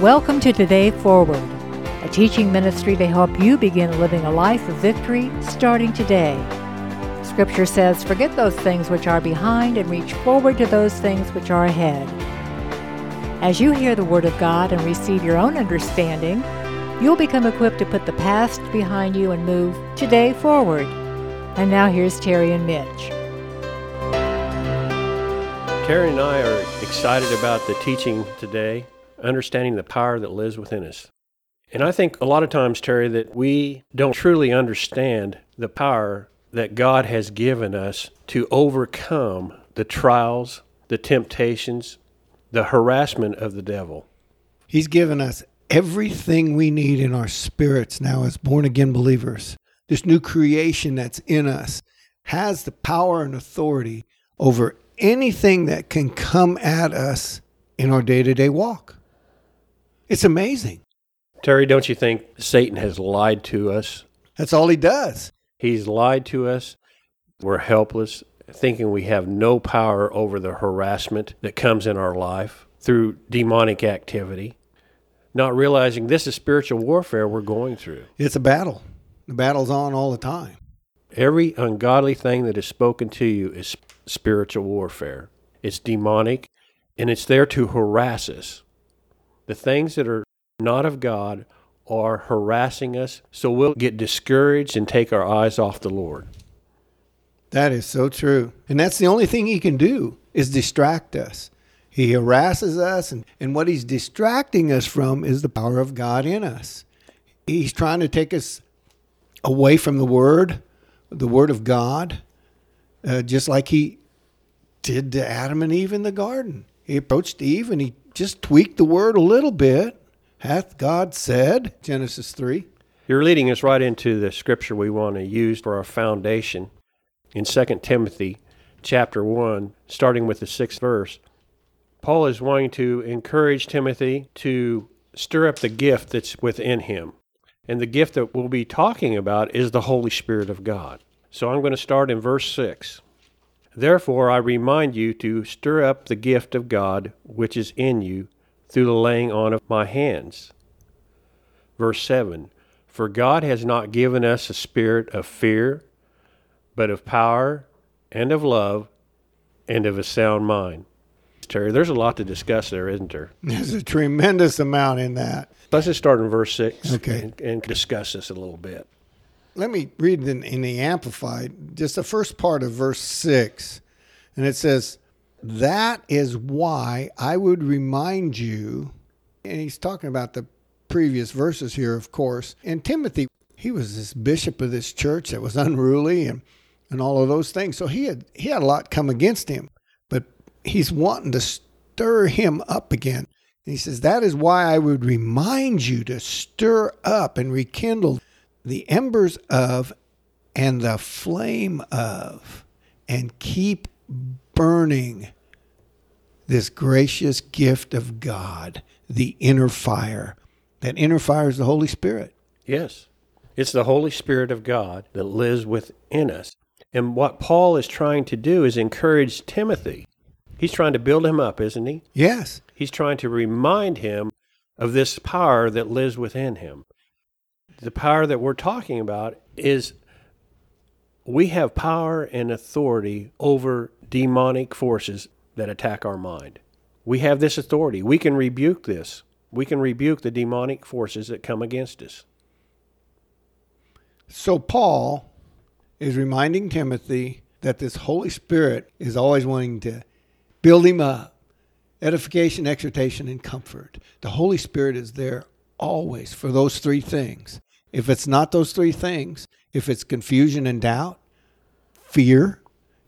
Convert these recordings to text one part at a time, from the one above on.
Welcome to Today Forward, a teaching ministry to help you begin living a life of victory starting today. Scripture says, Forget those things which are behind and reach forward to those things which are ahead. As you hear the Word of God and receive your own understanding, you'll become equipped to put the past behind you and move today forward. And now here's Terry and Mitch. Terry and I are excited about the teaching today, understanding the power that lives within us. And I think a lot of times, Terry, that we don't truly understand the power that God has given us to overcome the trials, the temptations, the harassment of the devil. He's given us everything we need in our spirits now as born again believers. This new creation that's in us has the power and authority over anything that can come at us in our day to day walk. It's amazing. Terry, don't you think Satan has lied to us? That's all he does. He's lied to us. We're helpless, thinking we have no power over the harassment that comes in our life through demonic activity, not realizing this is spiritual warfare we're going through. It's a battle. The battle's on all the time. Every ungodly thing that is spoken to you is spiritual warfare. It's demonic and it's there to harass us. The things that are not of God are harassing us, so we'll get discouraged and take our eyes off the Lord. That is so true. And that's the only thing he can do is distract us. He harasses us, and, and what he's distracting us from is the power of God in us. He's trying to take us away from the Word, the Word of God, uh, just like he did to Adam and Eve in the garden. He approached Eve and he just tweak the Word a little bit. Hath God said, Genesis 3. You're leading us right into the scripture we want to use for our foundation in 2 Timothy chapter 1, starting with the sixth verse. Paul is wanting to encourage Timothy to stir up the gift that's within him. And the gift that we'll be talking about is the Holy Spirit of God. So I'm going to start in verse 6. Therefore, I remind you to stir up the gift of God which is in you through the laying on of my hands. Verse 7 For God has not given us a spirit of fear, but of power and of love and of a sound mind. Terry, there's a lot to discuss there, isn't there? There's a tremendous amount in that. Let's just start in verse 6 Okay. and, and discuss this a little bit. Let me read in, in the Amplified, just the first part of verse 6. And it says, That is why I would remind you, and he's talking about the previous verses here, of course. And Timothy, he was this bishop of this church that was unruly and, and all of those things. So he had he had a lot come against him. But he's wanting to stir him up again. And he says, That is why I would remind you to stir up and rekindle the embers of and the flame of, and keep burning this gracious gift of God, the inner fire. That inner fire is the Holy Spirit. Yes. It's the Holy Spirit of God that lives within us. And what Paul is trying to do is encourage Timothy. He's trying to build him up, isn't he? Yes. He's trying to remind him of this power that lives within him. The power that we're talking about is we have power and authority over demonic forces that attack our mind. We have this authority. We can rebuke this. We can rebuke the demonic forces that come against us. So Paul is reminding Timothy that this Holy Spirit is always wanting to build him up. Edification, exhortation, and comfort. The Holy Spirit is there always for those three things. If it's not those three things, if it's confusion and doubt, fear,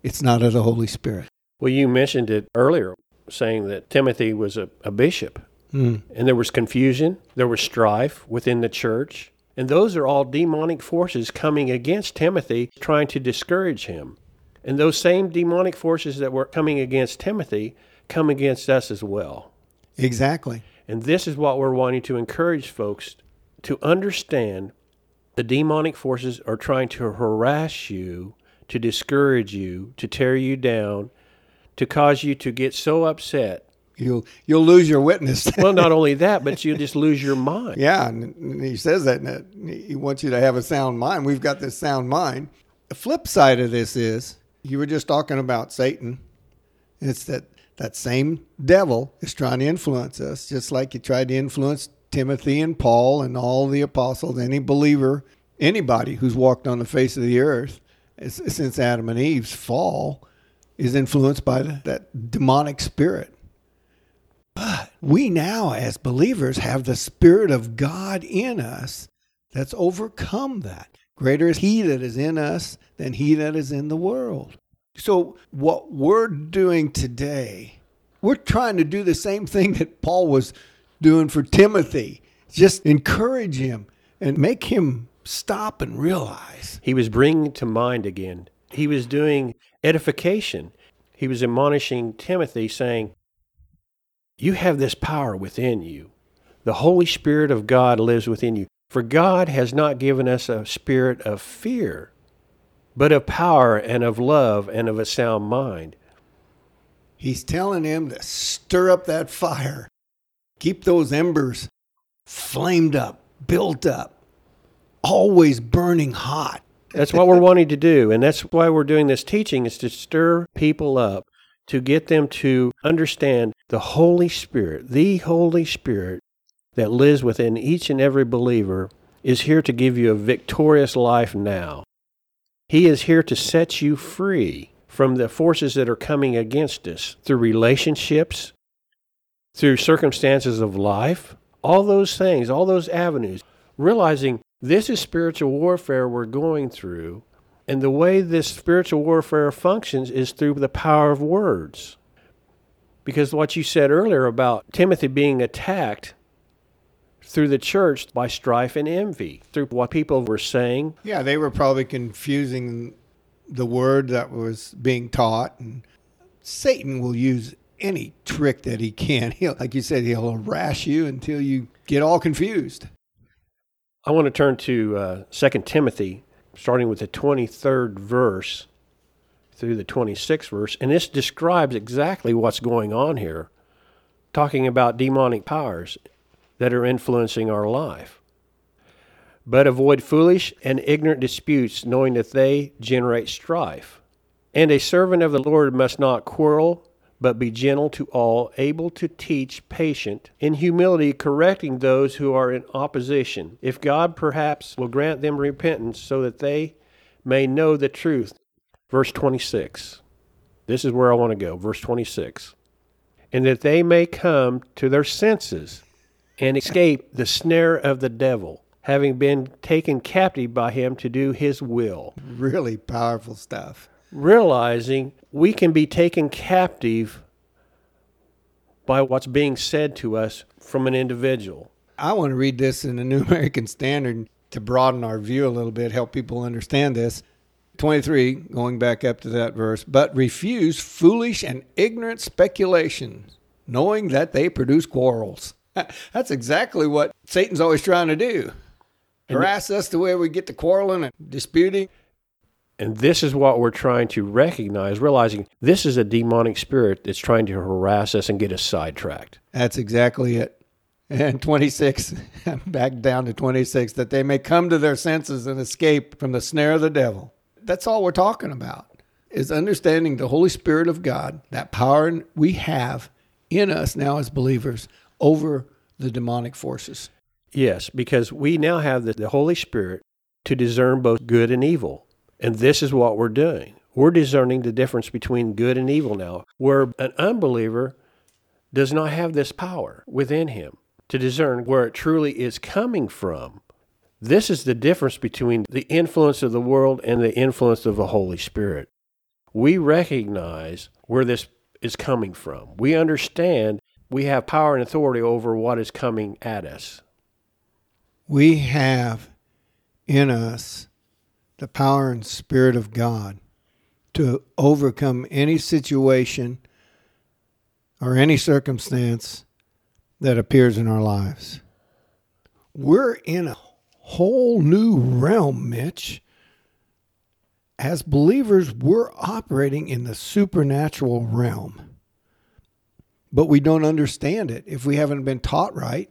it's not of the Holy Spirit. Well, you mentioned it earlier, saying that Timothy was a, a bishop, Mm. and there was confusion, there was strife within the church, and those are all demonic forces coming against Timothy, trying to discourage him. And those same demonic forces that were coming against Timothy come against us as well. Exactly. And this is what we're wanting to encourage folks to understand the demonic forces are trying to harass you, to discourage you, to tear you down, to cause you to get so upset You'll you'll lose your witness. well, not only that, but you'll just lose your mind. Yeah, and he says that, and he wants you to have a sound mind. We've got this sound mind. The flip side of this is you were just talking about Satan. It's that that same devil is trying to influence us, just like he tried to influence Timothy and Paul and all the apostles, any believer, anybody who's walked on the face of the earth since Adam and Eve's fall is influenced by that demonic spirit. But we now, as believers, have the Spirit of God in us that's overcome that. Greater is He that is in us than He that is in the world. So, what we're doing today, we're trying to do the same thing that Paul was doing for Timothy. Just encourage him and make him stop and realize. He was bringing to mind again. He was doing edification. He was admonishing Timothy, saying, You have this power within you. The Holy Spirit of God lives within you. For God has not given us a spirit of fear, but of power and of love and of a sound mind. He's telling him to stir up that fire, keep those embers flamed up, built up, always burning hot. That's what we're wanting to do. And that's why we're doing this teaching is to stir people up, to get them to understand the Holy Spirit, the Holy Spirit that lives within each and every believer is here to give you a victorious life now. He is here to set you free from the forces that are coming against us through relationships, through circumstances of life, all those things, all those avenues, realizing this is spiritual warfare we're going through. And the way this spiritual warfare functions is through the power of words. Because what you said earlier about Timothy being attacked through the church by strife and envy, through what people were saying. Yeah, they were probably confusing the word that was being taught. And Satan will use any trick that he can. He'll, like you said, he'll harass you until you get all confused. I want to turn to uh, 2 Timothy, starting with the 23rd verse through the 26th verse. And this describes exactly what's going on here, talking about demonic powers that are influencing our life. But avoid foolish and ignorant disputes, knowing that they generate strife. And a servant of the Lord must not quarrel but be gentle to all, able to teach, patient, in humility, correcting those who are in opposition, if God perhaps will grant them repentance so that they may know the truth. Verse 26. This is where I want to go. Verse 26. And that they may come to their senses and escape the snare of the devil, having been taken captive by him to do his will. Really powerful stuff realizing we can be taken captive by what's being said to us from an individual. I want to read this in the New American Standard to broaden our view a little bit, help people understand this. 23, going back up to that verse, but refuse foolish and ignorant speculations, knowing that they produce quarrels. That's exactly what Satan's always trying to do. Harass us to where we get to quarreling and disputing. And this is what we're trying to recognize, realizing this is a demonic spirit that's trying to harass us and get us sidetracked. That's exactly it. And 26, back down to 26, that they may come to their senses and escape from the snare of the devil. That's all we're talking about, is understanding the Holy Spirit of God, that power we have in us now as believers over the demonic forces. Yes, because we now have the, the Holy Spirit to discern both good and evil. And this is what we're doing. We're discerning the difference between good and evil now, where an unbeliever does not have this power within him to discern where it truly is coming from. This is the difference between the influence of the world and the influence of the Holy Spirit. We recognize where this is coming from. We understand we have power and authority over what is coming at us. We have in us the power and spirit of God to overcome any situation or any circumstance that appears in our lives. We're in a whole new realm, Mitch. As believers, we're operating in the supernatural realm. but we don't understand it if we haven't been taught right.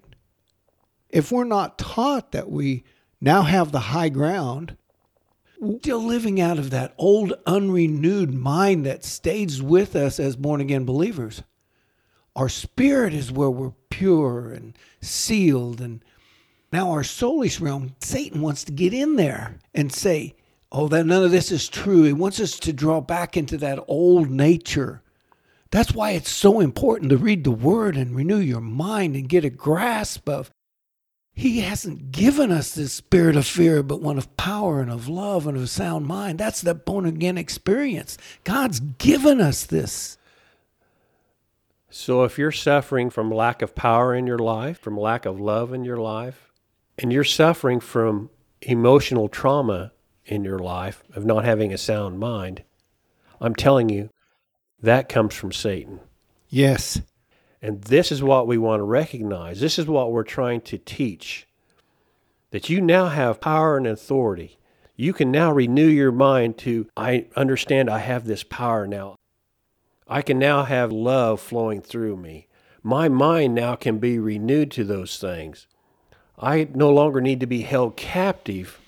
If we're not taught that we now have the high ground, still living out of that old unrenewed mind that stays with us as born again believers. Our spirit is where we're pure and sealed. And now our soulish realm, Satan wants to get in there and say, oh, that none of this is true. He wants us to draw back into that old nature. That's why it's so important to read the word and renew your mind and get a grasp of he hasn't given us this spirit of fear, but one of power and of love and of a sound mind. That's the born again experience. God's given us this. So if you're suffering from lack of power in your life, from lack of love in your life, and you're suffering from emotional trauma in your life of not having a sound mind, I'm telling you, that comes from Satan. Yes. And this is what we want to recognize. This is what we're trying to teach. That you now have power and authority. You can now renew your mind to, I understand I have this power now. I can now have love flowing through me. My mind now can be renewed to those things. I no longer need to be held captive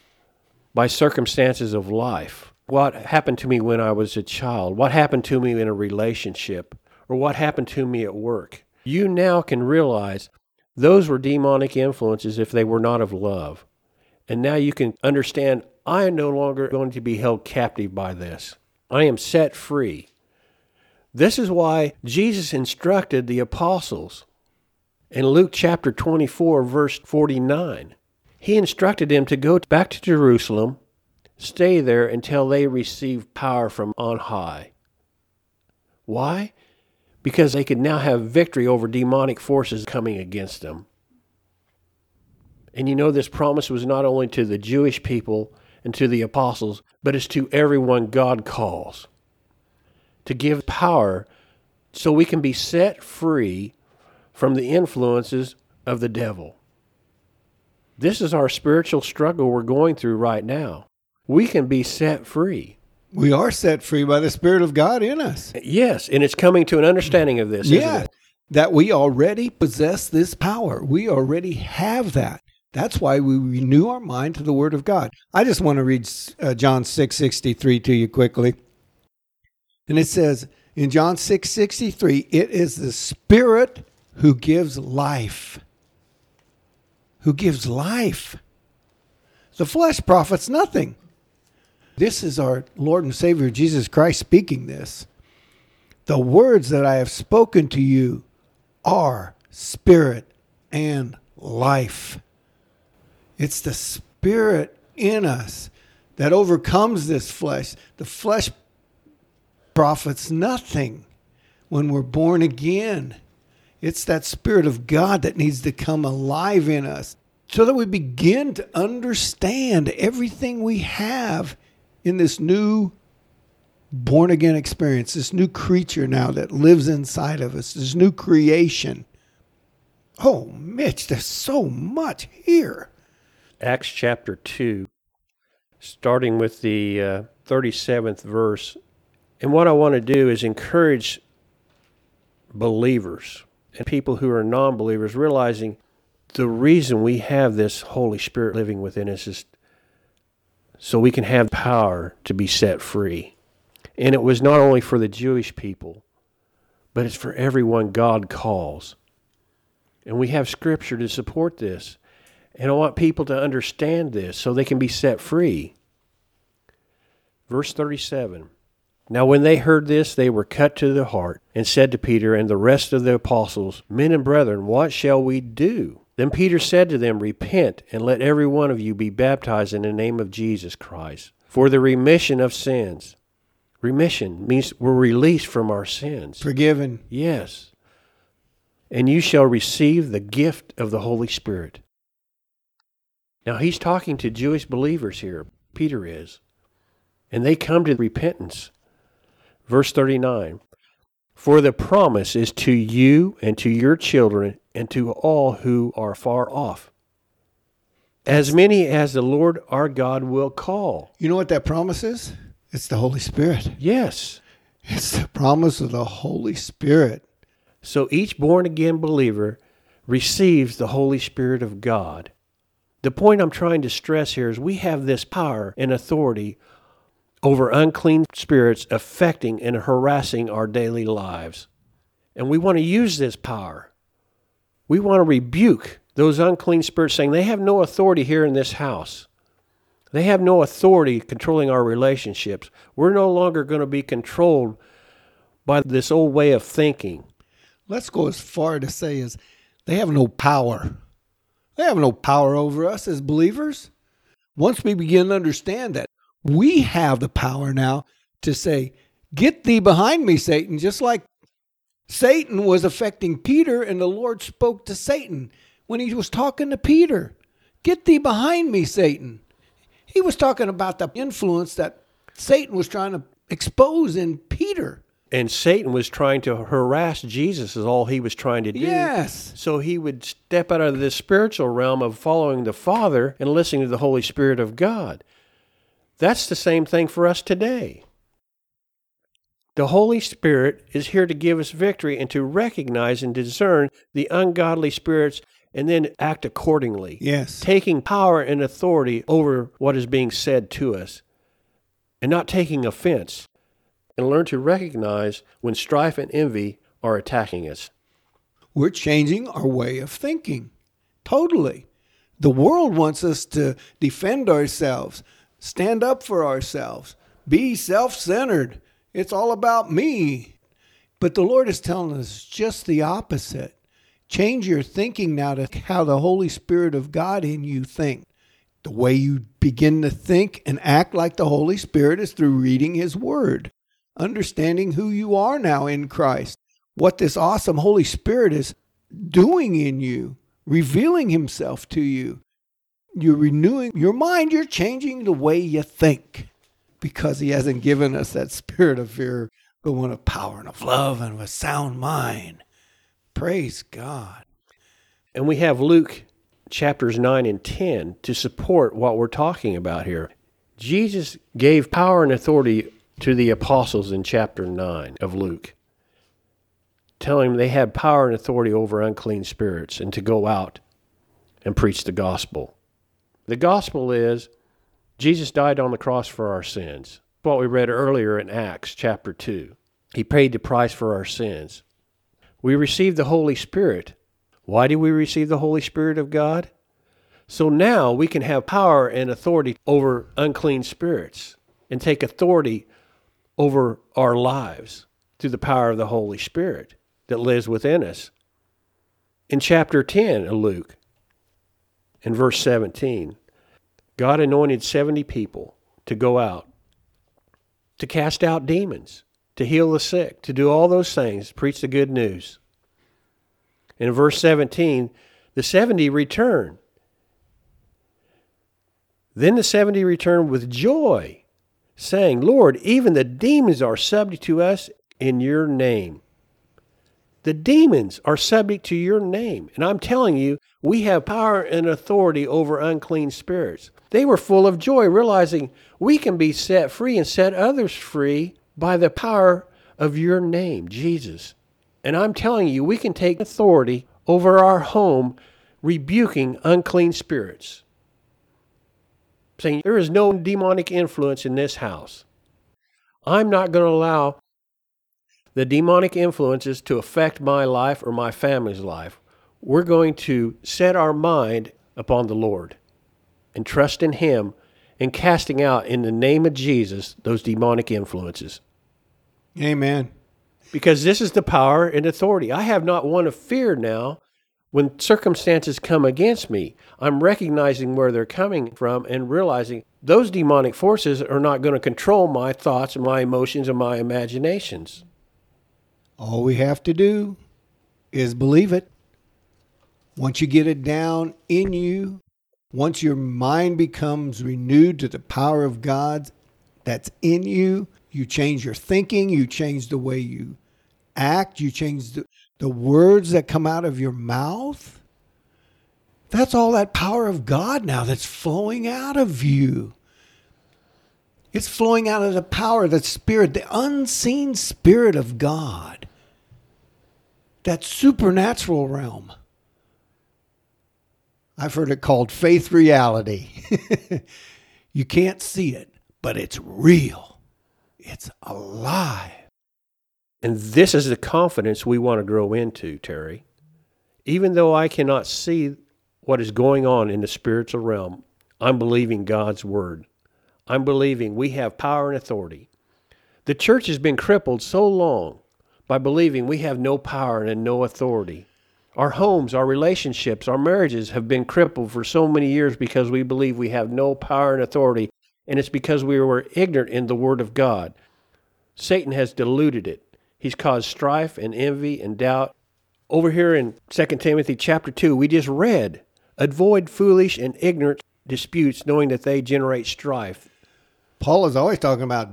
by circumstances of life. What happened to me when I was a child? What happened to me in a relationship? Or what happened to me at work? You now can realize those were demonic influences if they were not of love. And now you can understand I am no longer going to be held captive by this. I am set free. This is why Jesus instructed the apostles in Luke chapter 24, verse 49. He instructed them to go back to Jerusalem, stay there until they receive power from on high. Why? Because they could now have victory over demonic forces coming against them. And you know, this promise was not only to the Jewish people and to the apostles, but it's to everyone God calls to give power so we can be set free from the influences of the devil. This is our spiritual struggle we're going through right now. We can be set free. We are set free by the Spirit of God in us. Yes, and it's coming to an understanding of this. Yeah, that we already possess this power. We already have that. That's why we renew our mind to the Word of God. I just want to read uh, John six sixty three to you quickly. And it says in John 6 63, it is the Spirit who gives life. Who gives life. The flesh profits nothing. This is our Lord and Savior Jesus Christ speaking this. The words that I have spoken to you are spirit and life. It's the spirit in us that overcomes this flesh. The flesh profits nothing when we're born again. It's that Spirit of God that needs to come alive in us so that we begin to understand everything we have in this new born again experience, this new creature now that lives inside of us, this new creation. Oh, Mitch, there's so much here. Acts chapter 2, starting with the uh, 37th verse, and what I want to do is encourage believers and people who are non believers realizing the reason we have this Holy Spirit living within us is so we can have power to be set free. And it was not only for the Jewish people, but it's for everyone God calls. And we have scripture to support this. And I want people to understand this so they can be set free. Verse 37 now, when they heard this, they were cut to the heart, and said to Peter and the rest of the apostles, Men and brethren, what shall we do? Then Peter said to them, Repent, and let every one of you be baptized in the name of Jesus Christ, for the remission of sins. Remission means we're released from our sins. Forgiven. Yes. And you shall receive the gift of the Holy Spirit. Now, he's talking to Jewish believers here, Peter is. And they come to repentance. Verse 39 For the promise is to you and to your children and to all who are far off, as many as the Lord our God will call. You know what that promise is? It's the Holy Spirit. Yes. It's the promise of the Holy Spirit So each born again believer receives the Holy Spirit of God. The point I'm trying to stress here is we have this power and authority over unclean spirits affecting and harassing our daily lives. And we want to use this power. We want to rebuke those unclean spirits, saying they have no authority here in this house. They have no authority controlling our relationships. We're no longer going to be controlled by this old way of thinking. Let's go as far to say as they have no power. They have no power over us as believers. Once we begin to understand that, we have the power now to say, Get thee behind me, Satan, just like Satan was affecting Peter, and the Lord spoke to Satan when he was talking to Peter. Get thee behind me, Satan. He was talking about the influence that Satan was trying to expose in Peter. And Satan was trying to harass Jesus, is all he was trying to do. Yes. So he would step out of this spiritual realm of following the Father and listening to the Holy Spirit of God. That's the same thing for us today. The Holy Spirit is here to give us victory and to recognize and discern the ungodly spirits and then act accordingly. Yes. Taking power and authority over what is being said to us and not taking offense and learn to recognize when strife and envy are attacking us. We're changing our way of thinking. Totally. The world wants us to defend ourselves, stand up for ourselves, be self centered. It's all about me. But the Lord is telling us just the opposite. Change your thinking now to how the Holy Spirit of God in you think. The way you begin to think and act like the Holy Spirit is through reading His Word, understanding who you are now in Christ, what this awesome Holy Spirit is doing in you, revealing Himself to you. You're renewing your mind, you're changing the way you think because He hasn't given us that spirit of fear, but one of power and of love and of a sound mind. Praise God. And we have Luke chapters 9 and 10 to support what we're talking about here. Jesus gave power and authority to the apostles in chapter 9 of Luke, telling them they had power and authority over unclean spirits and to go out and preach the gospel. The gospel is Jesus died on the cross for our sins. What we read earlier in Acts chapter 2. He paid the price for our sins. We receive the Holy Spirit. Why do we receive the Holy Spirit of God? So now we can have power and authority over unclean spirits and take authority over our lives through the power of the Holy Spirit that lives within us. In chapter 10 of Luke, in verse 17, God anointed 70 people to go out, to cast out demons, to heal the sick, to do all those things, preach the good news. In verse 17, the 70 return. Then the 70 returned with joy, saying, Lord, even the demons are subject to us in your name. The demons are subject to your name. And I'm telling you, we have power and authority over unclean spirits. They were full of joy, realizing we can be set free and set others free by the power of your name, Jesus. And I'm telling you, we can take authority over our home, rebuking unclean spirits. Saying, There is no demonic influence in this house. I'm not going to allow the demonic influences to affect my life or my family's life. We're going to set our mind upon the Lord and trust in Him and casting out in the name of Jesus those demonic influences. Amen. Because this is the power and authority. I have not one of fear now when circumstances come against me. I'm recognizing where they're coming from and realizing those demonic forces are not going to control my thoughts and my emotions and my imaginations. All we have to do is believe it. Once you get it down in you, once your mind becomes renewed to the power of God that's in you, you change your thinking, you change the way you act, you change the, the words that come out of your mouth. That's all that power of God now that's flowing out of you. It's flowing out of the power, the spirit, the unseen spirit of God. that supernatural realm. I've heard it called faith reality. you can't see it, but it's real, it's alive. And this is the confidence we want to grow into, Terry. Even though I cannot see what is going on in the spiritual realm, I'm believing God's word. I'm believing we have power and authority. The church has been crippled so long by believing we have no power and no authority. Our homes, our relationships, our marriages have been crippled for so many years because we believe we have no power and authority, and it's because we were ignorant in the Word of God. Satan has diluted it. He's caused strife and envy and doubt. Over here in 2 Timothy chapter 2, we just read, avoid foolish and ignorant disputes, knowing that they generate strife. Paul is always talking about,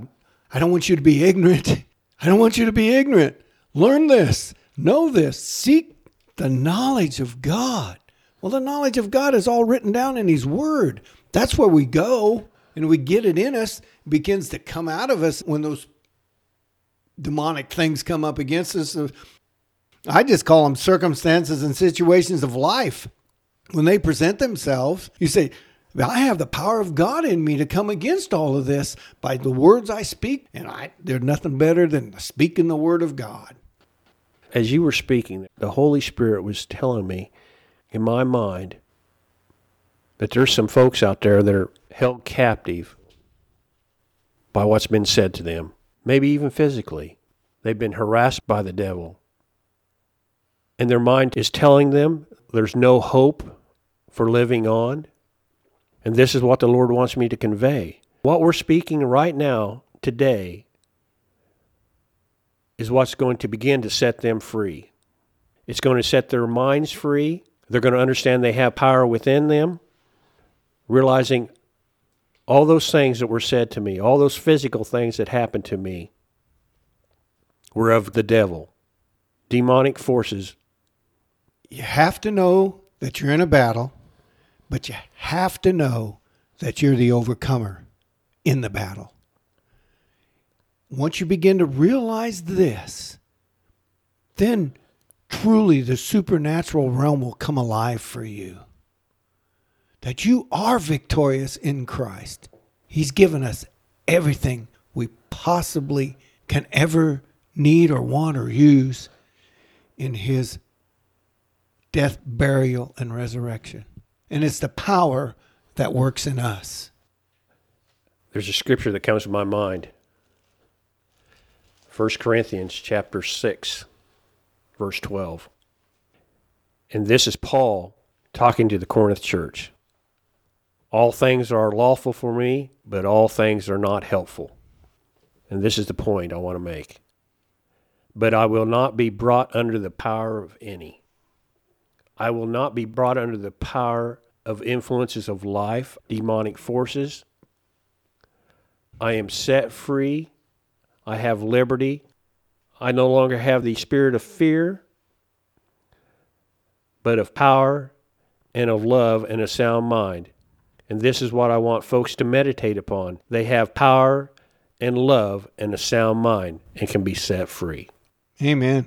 I don't want you to be ignorant. I don't want you to be ignorant. Learn this, know this, seek the knowledge of God. Well, the knowledge of God is all written down in His Word. That's where we go and we get it in us, begins to come out of us when those demonic things come up against us. I just call them circumstances and situations of life. When they present themselves, you say, I have the power of God in me to come against all of this by the words I speak, and I there's nothing better than speaking the word of God. As you were speaking, the Holy Spirit was telling me in my mind that there's some folks out there that are held captive by what's been said to them, maybe even physically. They've been harassed by the devil. And their mind is telling them there's no hope for living on. And this is what the Lord wants me to convey. What we're speaking right now, today, is what's going to begin to set them free. It's going to set their minds free. They're going to understand they have power within them, realizing all those things that were said to me, all those physical things that happened to me, were of the devil, demonic forces. You have to know that you're in a battle but you have to know that you're the overcomer in the battle. Once you begin to realize this, then truly the supernatural realm will come alive for you. That you are victorious in Christ. He's given us everything we possibly can ever need or want or use in His death, burial, and resurrection and it's the power that works in us. There's a scripture that comes to my mind. 1 Corinthians chapter 6 verse 12. And this is Paul talking to the Corinth church. All things are lawful for me, but all things are not helpful. And this is the point I want to make. But I will not be brought under the power of any. I will not be brought under the power of influences of life, demonic forces. I am set free. I have liberty. I no longer have the spirit of fear, but of power and of love and a sound mind. And this is what I want folks to meditate upon. They have power and love and a sound mind and can be set free. Amen.